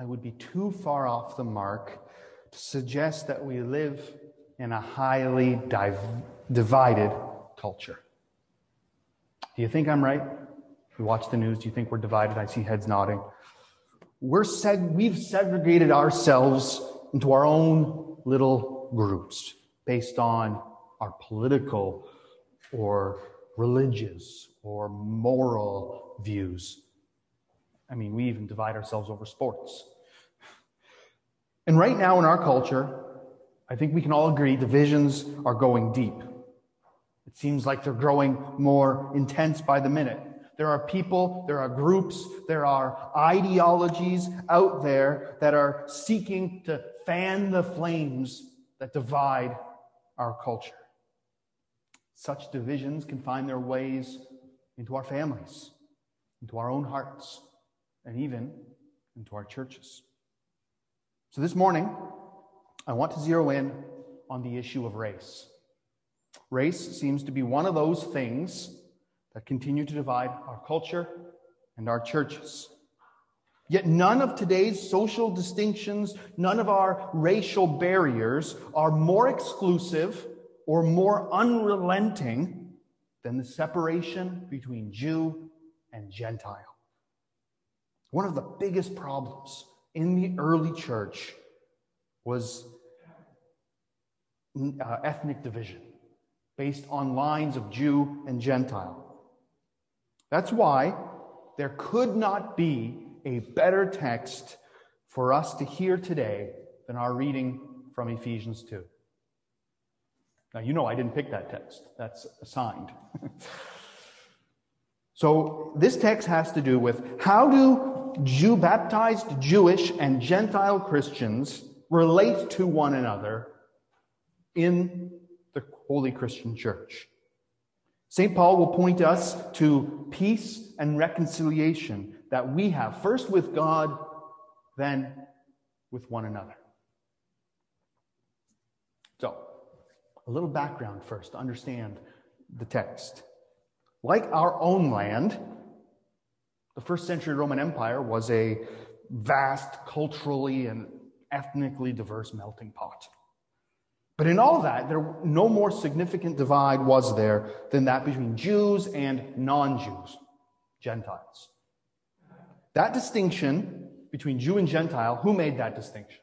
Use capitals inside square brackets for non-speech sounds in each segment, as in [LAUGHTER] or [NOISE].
I would be too far off the mark to suggest that we live in a highly div- divided culture. Do you think I'm right? You watch the news, do you think we're divided? I see heads nodding. We're seg- we've segregated ourselves into our own little groups based on our political or religious or moral views. I mean, we even divide ourselves over sports. And right now in our culture, I think we can all agree divisions are going deep. It seems like they're growing more intense by the minute. There are people, there are groups, there are ideologies out there that are seeking to fan the flames that divide our culture. Such divisions can find their ways into our families, into our own hearts, and even into our churches. So this morning, I want to zero in on the issue of race. Race seems to be one of those things that continue to divide our culture and our churches. Yet none of today's social distinctions, none of our racial barriers are more exclusive or more unrelenting than the separation between Jew and Gentile. One of the biggest problems in the early church was uh, ethnic division based on lines of Jew and Gentile. That's why there could not be a better text for us to hear today than our reading from Ephesians 2. Now, you know I didn't pick that text, that's assigned. [LAUGHS] so, this text has to do with how do Jew baptized Jewish and Gentile Christians relate to one another in the Holy Christian Church. St. Paul will point us to peace and reconciliation that we have, first with God, then with one another. So, a little background first to understand the text. Like our own land, the first century Roman Empire was a vast, culturally and ethnically diverse melting pot. But in all that, there no more significant divide was there than that between Jews and non-Jews, Gentiles. That distinction between Jew and Gentile, who made that distinction?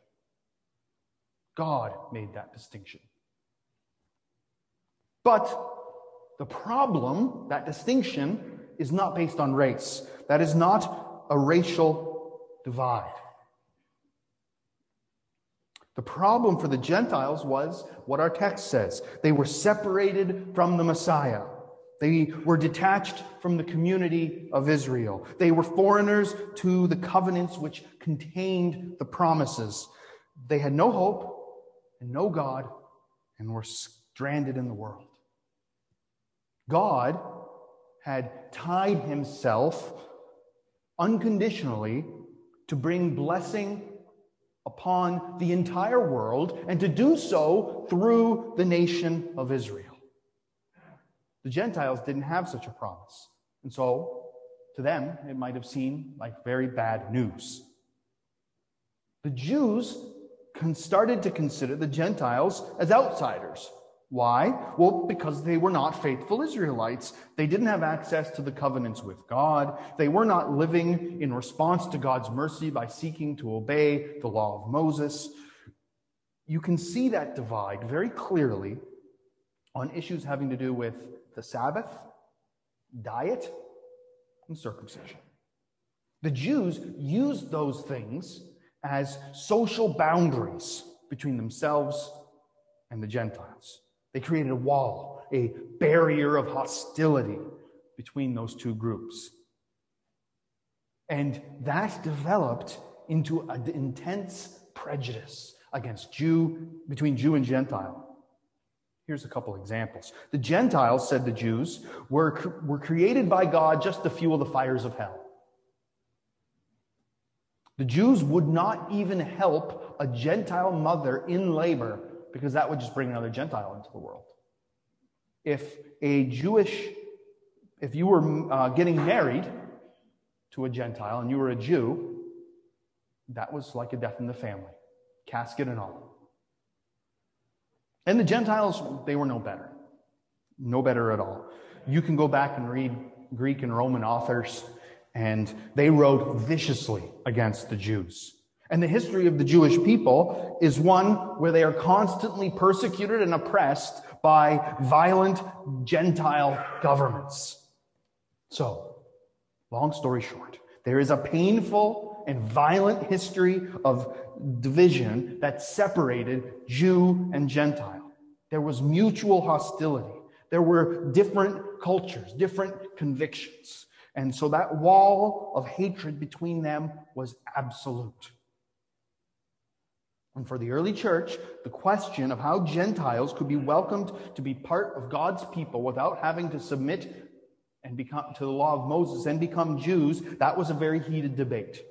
God made that distinction. But the problem, that distinction, is not based on race. That is not a racial divide. The problem for the Gentiles was what our text says. They were separated from the Messiah. They were detached from the community of Israel. They were foreigners to the covenants which contained the promises. They had no hope and no God and were stranded in the world. God had tied himself unconditionally to bring blessing upon the entire world and to do so through the nation of Israel. The Gentiles didn't have such a promise. And so, to them, it might have seemed like very bad news. The Jews started to consider the Gentiles as outsiders why? Well, because they were not faithful Israelites. They didn't have access to the covenants with God. They were not living in response to God's mercy by seeking to obey the law of Moses. You can see that divide very clearly on issues having to do with the Sabbath, diet, and circumcision. The Jews used those things as social boundaries between themselves and the Gentiles. They created a wall, a barrier of hostility between those two groups. And that developed into an intense prejudice against Jew, between Jew and Gentile. Here's a couple examples. The Gentiles, said the Jews, were, were created by God just to fuel the fires of hell. The Jews would not even help a Gentile mother in labor because that would just bring another Gentile into the world. If a Jewish, if you were uh, getting married to a Gentile and you were a Jew, that was like a death in the family, casket and all. And the Gentiles, they were no better. No better at all. You can go back and read Greek and Roman authors, and they wrote viciously against the Jews. And the history of the Jewish people is one where they are constantly persecuted and oppressed by violent Gentile governments. So, long story short, there is a painful and violent history of division that separated Jew and Gentile. There was mutual hostility. There were different cultures, different convictions. And so that wall of hatred between them was absolute. And for the early church, the question of how Gentiles could be welcomed to be part of God's people without having to submit and become to the law of Moses and become Jews, that was a very heated debate.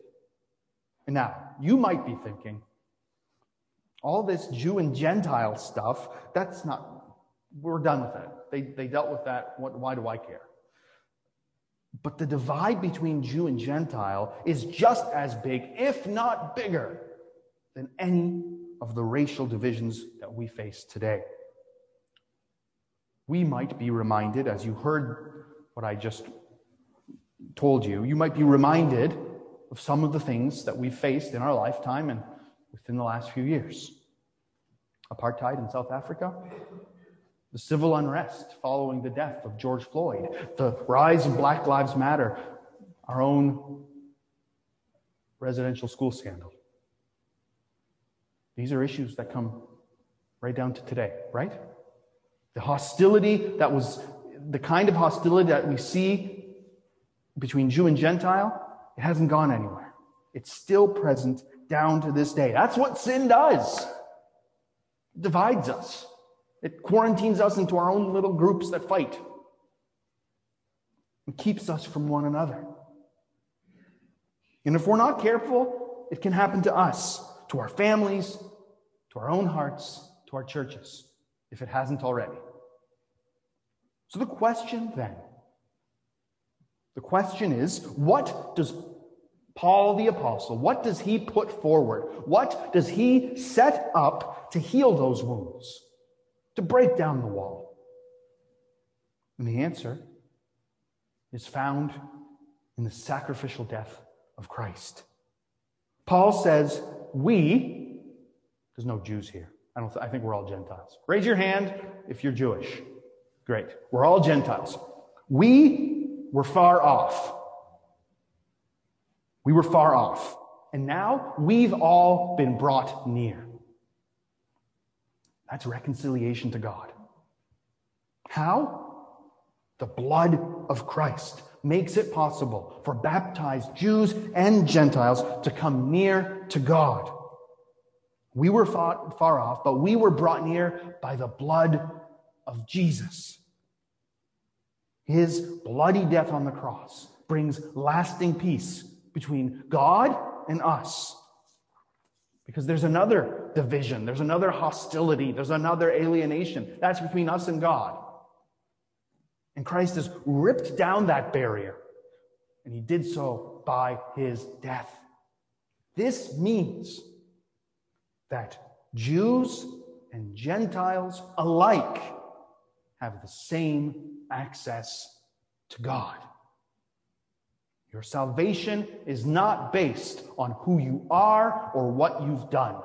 And now, you might be thinking, all this Jew and Gentile stuff, that's not, we're done with that. They, they dealt with that. What, why do I care? But the divide between Jew and Gentile is just as big, if not bigger, than any of the racial divisions that we face today. We might be reminded, as you heard what I just told you, you might be reminded of some of the things that we've faced in our lifetime and within the last few years. Apartheid in South Africa, the civil unrest following the death of George Floyd, the rise of Black Lives Matter, our own residential school scandal. These are issues that come right down to today, right? The hostility that was the kind of hostility that we see between Jew and Gentile, it hasn't gone anywhere. It's still present down to this day. That's what sin does. It divides us. It quarantines us into our own little groups that fight. It keeps us from one another. And if we're not careful, it can happen to us, to our families, to our own hearts, to our churches, if it hasn't already. So the question then, the question is, what does Paul the Apostle, what does he put forward? What does he set up to heal those wounds, to break down the wall? And the answer is found in the sacrificial death of Christ. Paul says, We, there's no Jews here. I, don't th- I think we're all Gentiles. Raise your hand if you're Jewish. Great. We're all Gentiles. We were far off. We were far off. And now we've all been brought near. That's reconciliation to God. How? The blood of Christ makes it possible for baptized Jews and Gentiles to come near to God. We were far, off, but we were brought near by the blood of Jesus. His bloody death on the cross brings lasting peace between God and us. Because there's another division, there's another hostility, there's another alienation. That's between us and God. And Christ has ripped down that barrier, and he did so by his death. This means that Jews and Gentiles alike have the same access to God. Your salvation is not based on who you are or what you've done.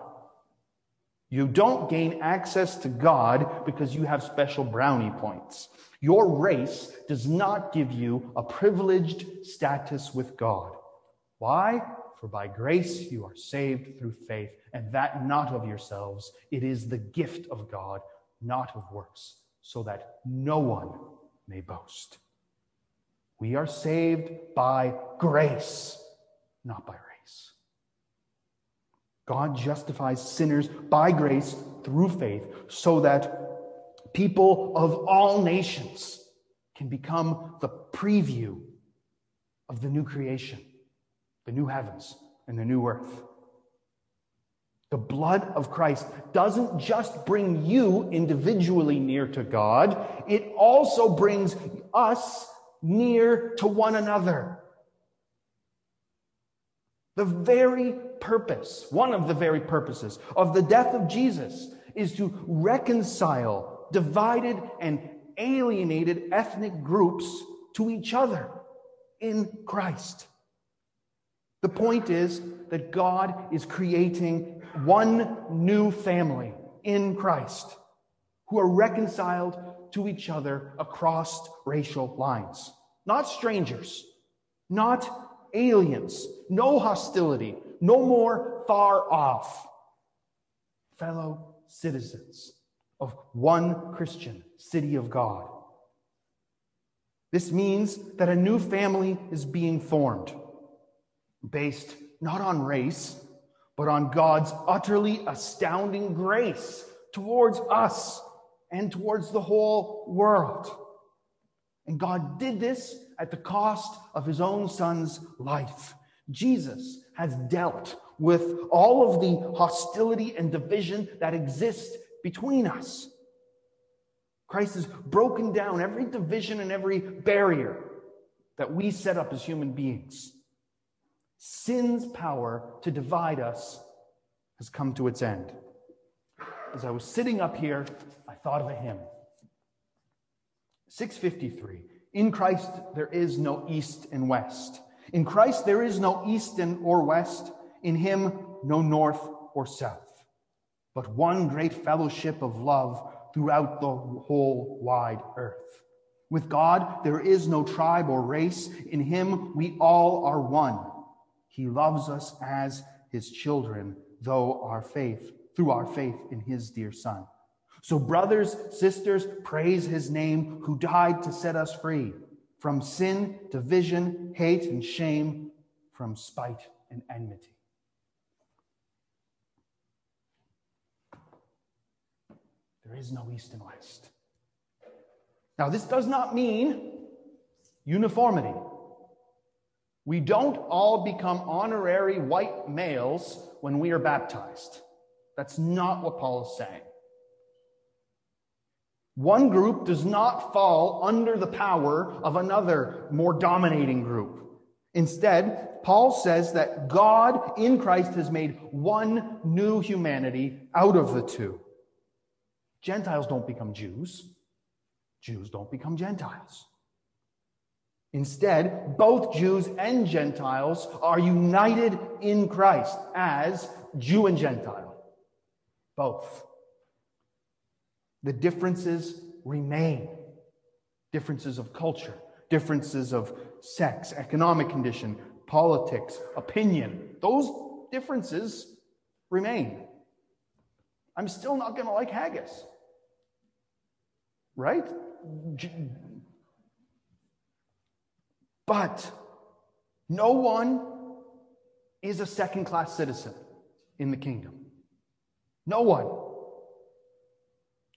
You don't gain access to God because you have special brownie points. Your race does not give you a privileged status with God. Why? For by grace you are saved through faith, and that not of yourselves. It is the gift of God, not of works, so that no one may boast. We are saved by grace, not by race. God justifies sinners by grace through faith so that people of all nations can become the preview of the new creation, the new heavens and the new earth. The blood of Christ doesn't just bring you individually near to God, it also brings us near to one another. The very purpose, one of the very purposes of the death of Jesus is to reconcile divided and alienated ethnic groups to each other in Christ. The point is that God is creating one new family in Christ who are reconciled to each other across racial lines. Not strangers, not aliens, no hostility, no more far off. Fellow citizens of one Christian city of God. This means that a new family is being formed based not on race, but on God's utterly astounding grace towards us and towards the whole world. And God did this at the cost of his own son's life. Jesus has dealt with all of the hostility and division that exists between us. Christ has broken down every division and every barrier that we set up as human beings. Sin's power to divide us has come to its end. As I was sitting up here, I thought of a hymn. 653. In Christ there is no east and west. In Christ there is no east and or west. In him no north or south. But one great fellowship of love throughout the whole wide earth. With God there is no tribe or race. In him we all are one. He loves us as his children, though our faith, through our faith in his dear son. So, brothers, sisters, praise his name who died to set us free from sin, division, hate, and shame, from spite and enmity. There is no east and west. Now, this does not mean uniformity. We don't all become honorary white males when we are baptized. That's not what Paul is saying. One group does not fall under the power of another more dominating group. Instead, Paul says that God in Christ has made one new humanity out of the two. Gentiles don't become Jews. Jews don't become Gentiles. Instead, both Jews and Gentiles are united in Christ as Jew and Gentile. Both. The differences remain differences of culture, differences of sex, economic condition, politics, opinion. Those differences remain. I'm still not going to like haggis. Right? But no one is a second class citizen in the kingdom. No one.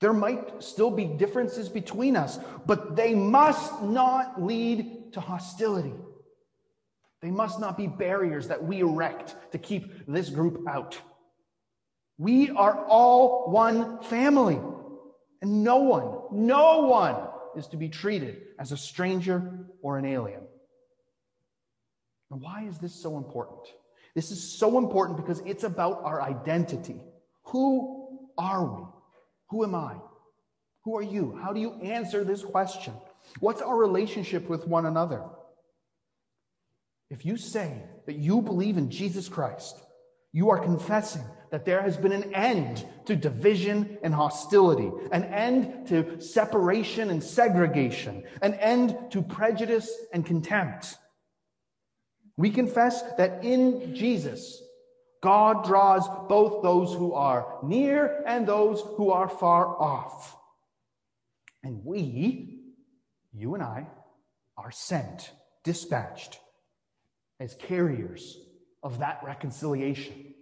There might still be differences between us, but they must not lead to hostility. They must not be barriers that we erect to keep this group out. We are all one family, and no one, no one is to be treated as a stranger or an alien. And why is this so important? This is so important because it's about our identity. Who are we? Who am I? Who are you? How do you answer this question? What's our relationship with one another? If you say that you believe in Jesus Christ, you are confessing that there has been an end to division and hostility, an end to separation and segregation, an end to prejudice and contempt. We confess that in Jesus, God draws both those who are near and those who are far off. And we, you and I, are sent, dispatched as carriers of that reconciliation,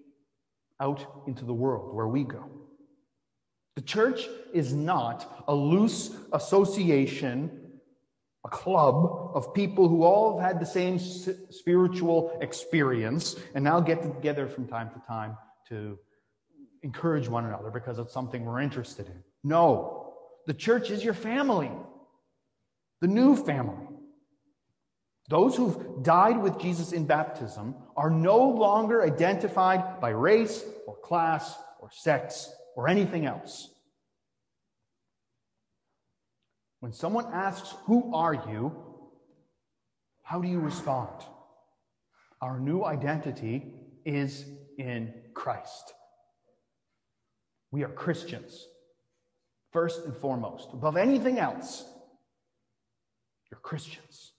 out into the world where we go. The church is not a loose association, a club of people who all have had the same spiritual experience and now get together from time to time to encourage one another because it's something we're interested in. No, the church is your family, the new family. Those who've died with Jesus in baptism are no longer identified by race or class or sex or anything else. When someone asks, Who are you? how do you respond? Our new identity is in Christ. We are Christians, first and foremost. Above anything else, you're Christians.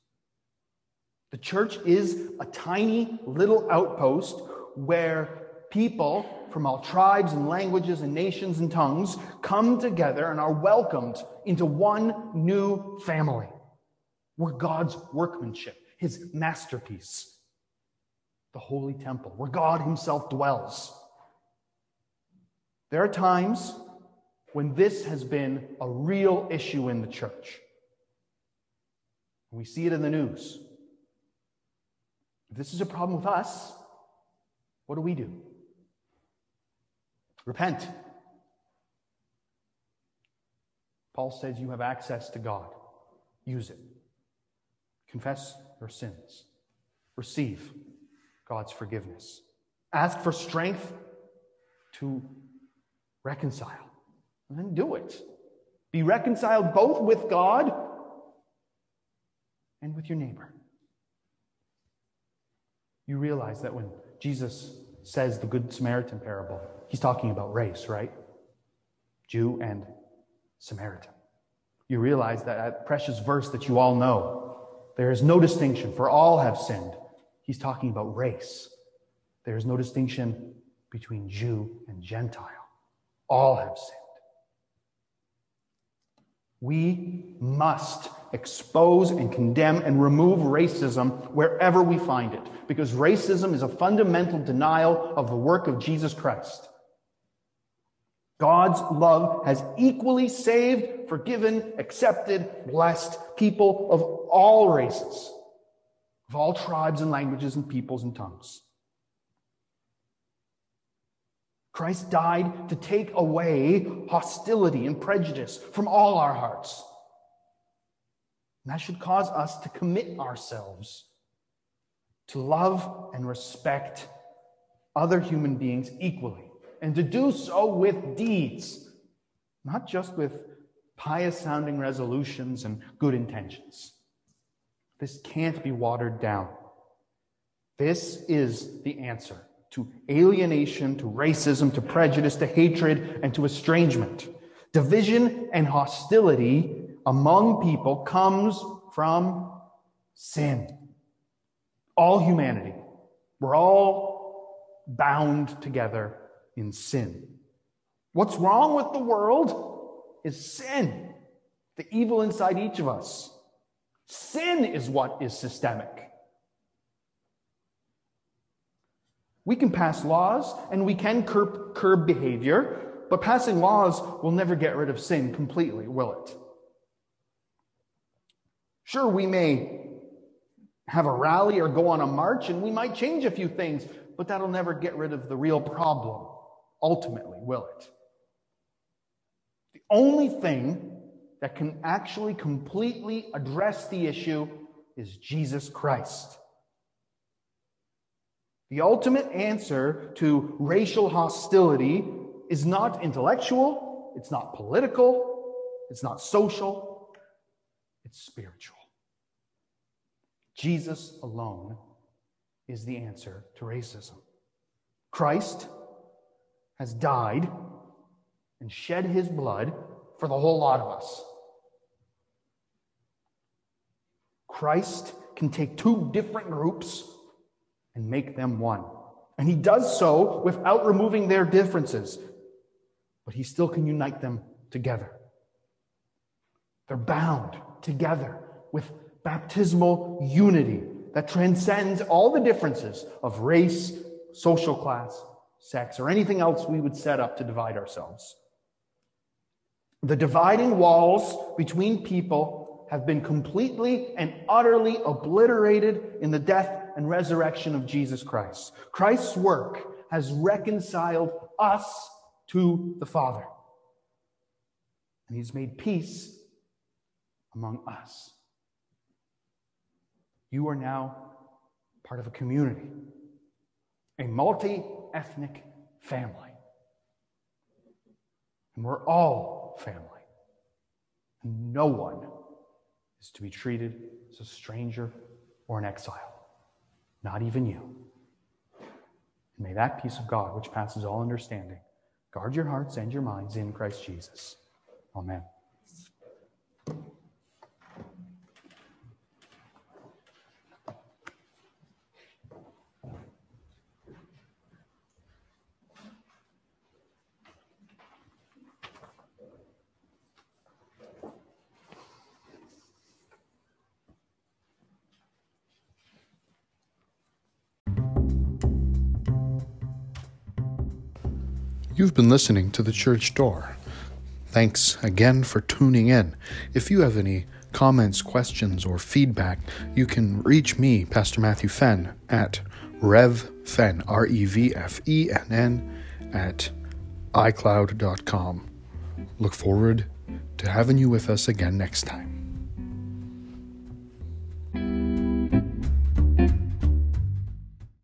The church is a tiny little outpost where people from all tribes and languages and nations and tongues come together and are welcomed into one new family. We're God's workmanship, his masterpiece, the holy temple, where God himself dwells. There are times when this has been a real issue in the church. We see it in the news. If this is a problem with us, what do we do? Repent. Paul says you have access to God. Use it. Confess your sins. Receive God's forgiveness. Ask for strength to reconcile. And then do it. Be reconciled both with God and with your neighbor. You realize that when Jesus says the Good Samaritan parable, he's talking about race, right? Jew and Samaritan. You realize that, that precious verse that you all know, there is no distinction, for all have sinned. He's talking about race. There is no distinction between Jew and Gentile. All have sinned. We must expose and condemn and remove racism wherever we find it, because racism is a fundamental denial of the work of Jesus Christ. God's love has equally saved, forgiven, accepted, blessed people of all races, of all tribes and languages and peoples and tongues. Christ died to take away hostility and prejudice from all our hearts. And that should cause us to commit ourselves to love and respect other human beings equally, and to do so with deeds, not just with pious sounding resolutions and good intentions. This can't be watered down. This is the answer to alienation, to racism, to prejudice, to hatred, and to estrangement. Division and hostility among people comes from sin. All humanity. We're all bound together in sin. What's wrong with the world is sin, the evil inside each of us. Sin is what is systemic. We can pass laws and we can curb, curb behavior, but passing laws will never get rid of sin completely, will it? Sure, we may have a rally or go on a march and we might change a few things, but that'll never get rid of the real problem, ultimately, will it? The only thing that can actually completely address the issue is Jesus Christ. The ultimate answer to racial hostility is not intellectual, it's not political, it's not social, it's spiritual. Jesus alone is the answer to racism. Christ has died and shed his blood for the whole lot of us. Christ can take two different groups and make them one. And he does so without removing their differences, but he still can unite them together. They're bound together with baptismal unity that transcends all the differences of race, social class, sex, or anything else we would set up to divide ourselves. The dividing walls between people have been completely and utterly obliterated in the death and resurrection of Jesus Christ. Christ's work has reconciled us to the Father. And he's made peace among us. You are now part of a community, a multi ethnic family. And we're all family. And no one is to be treated as a stranger or an exile, not even you. And may that peace of God, which passes all understanding, guard your hearts and your minds in Christ Jesus. Amen. You've been listening to The Church Door. Thanks again for tuning in. If you have any comments, questions, or feedback, you can reach me, Pastor Matthew Fenn, at revfenn, R E V F E N N, at iCloud.com. Look forward to having you with us again next time.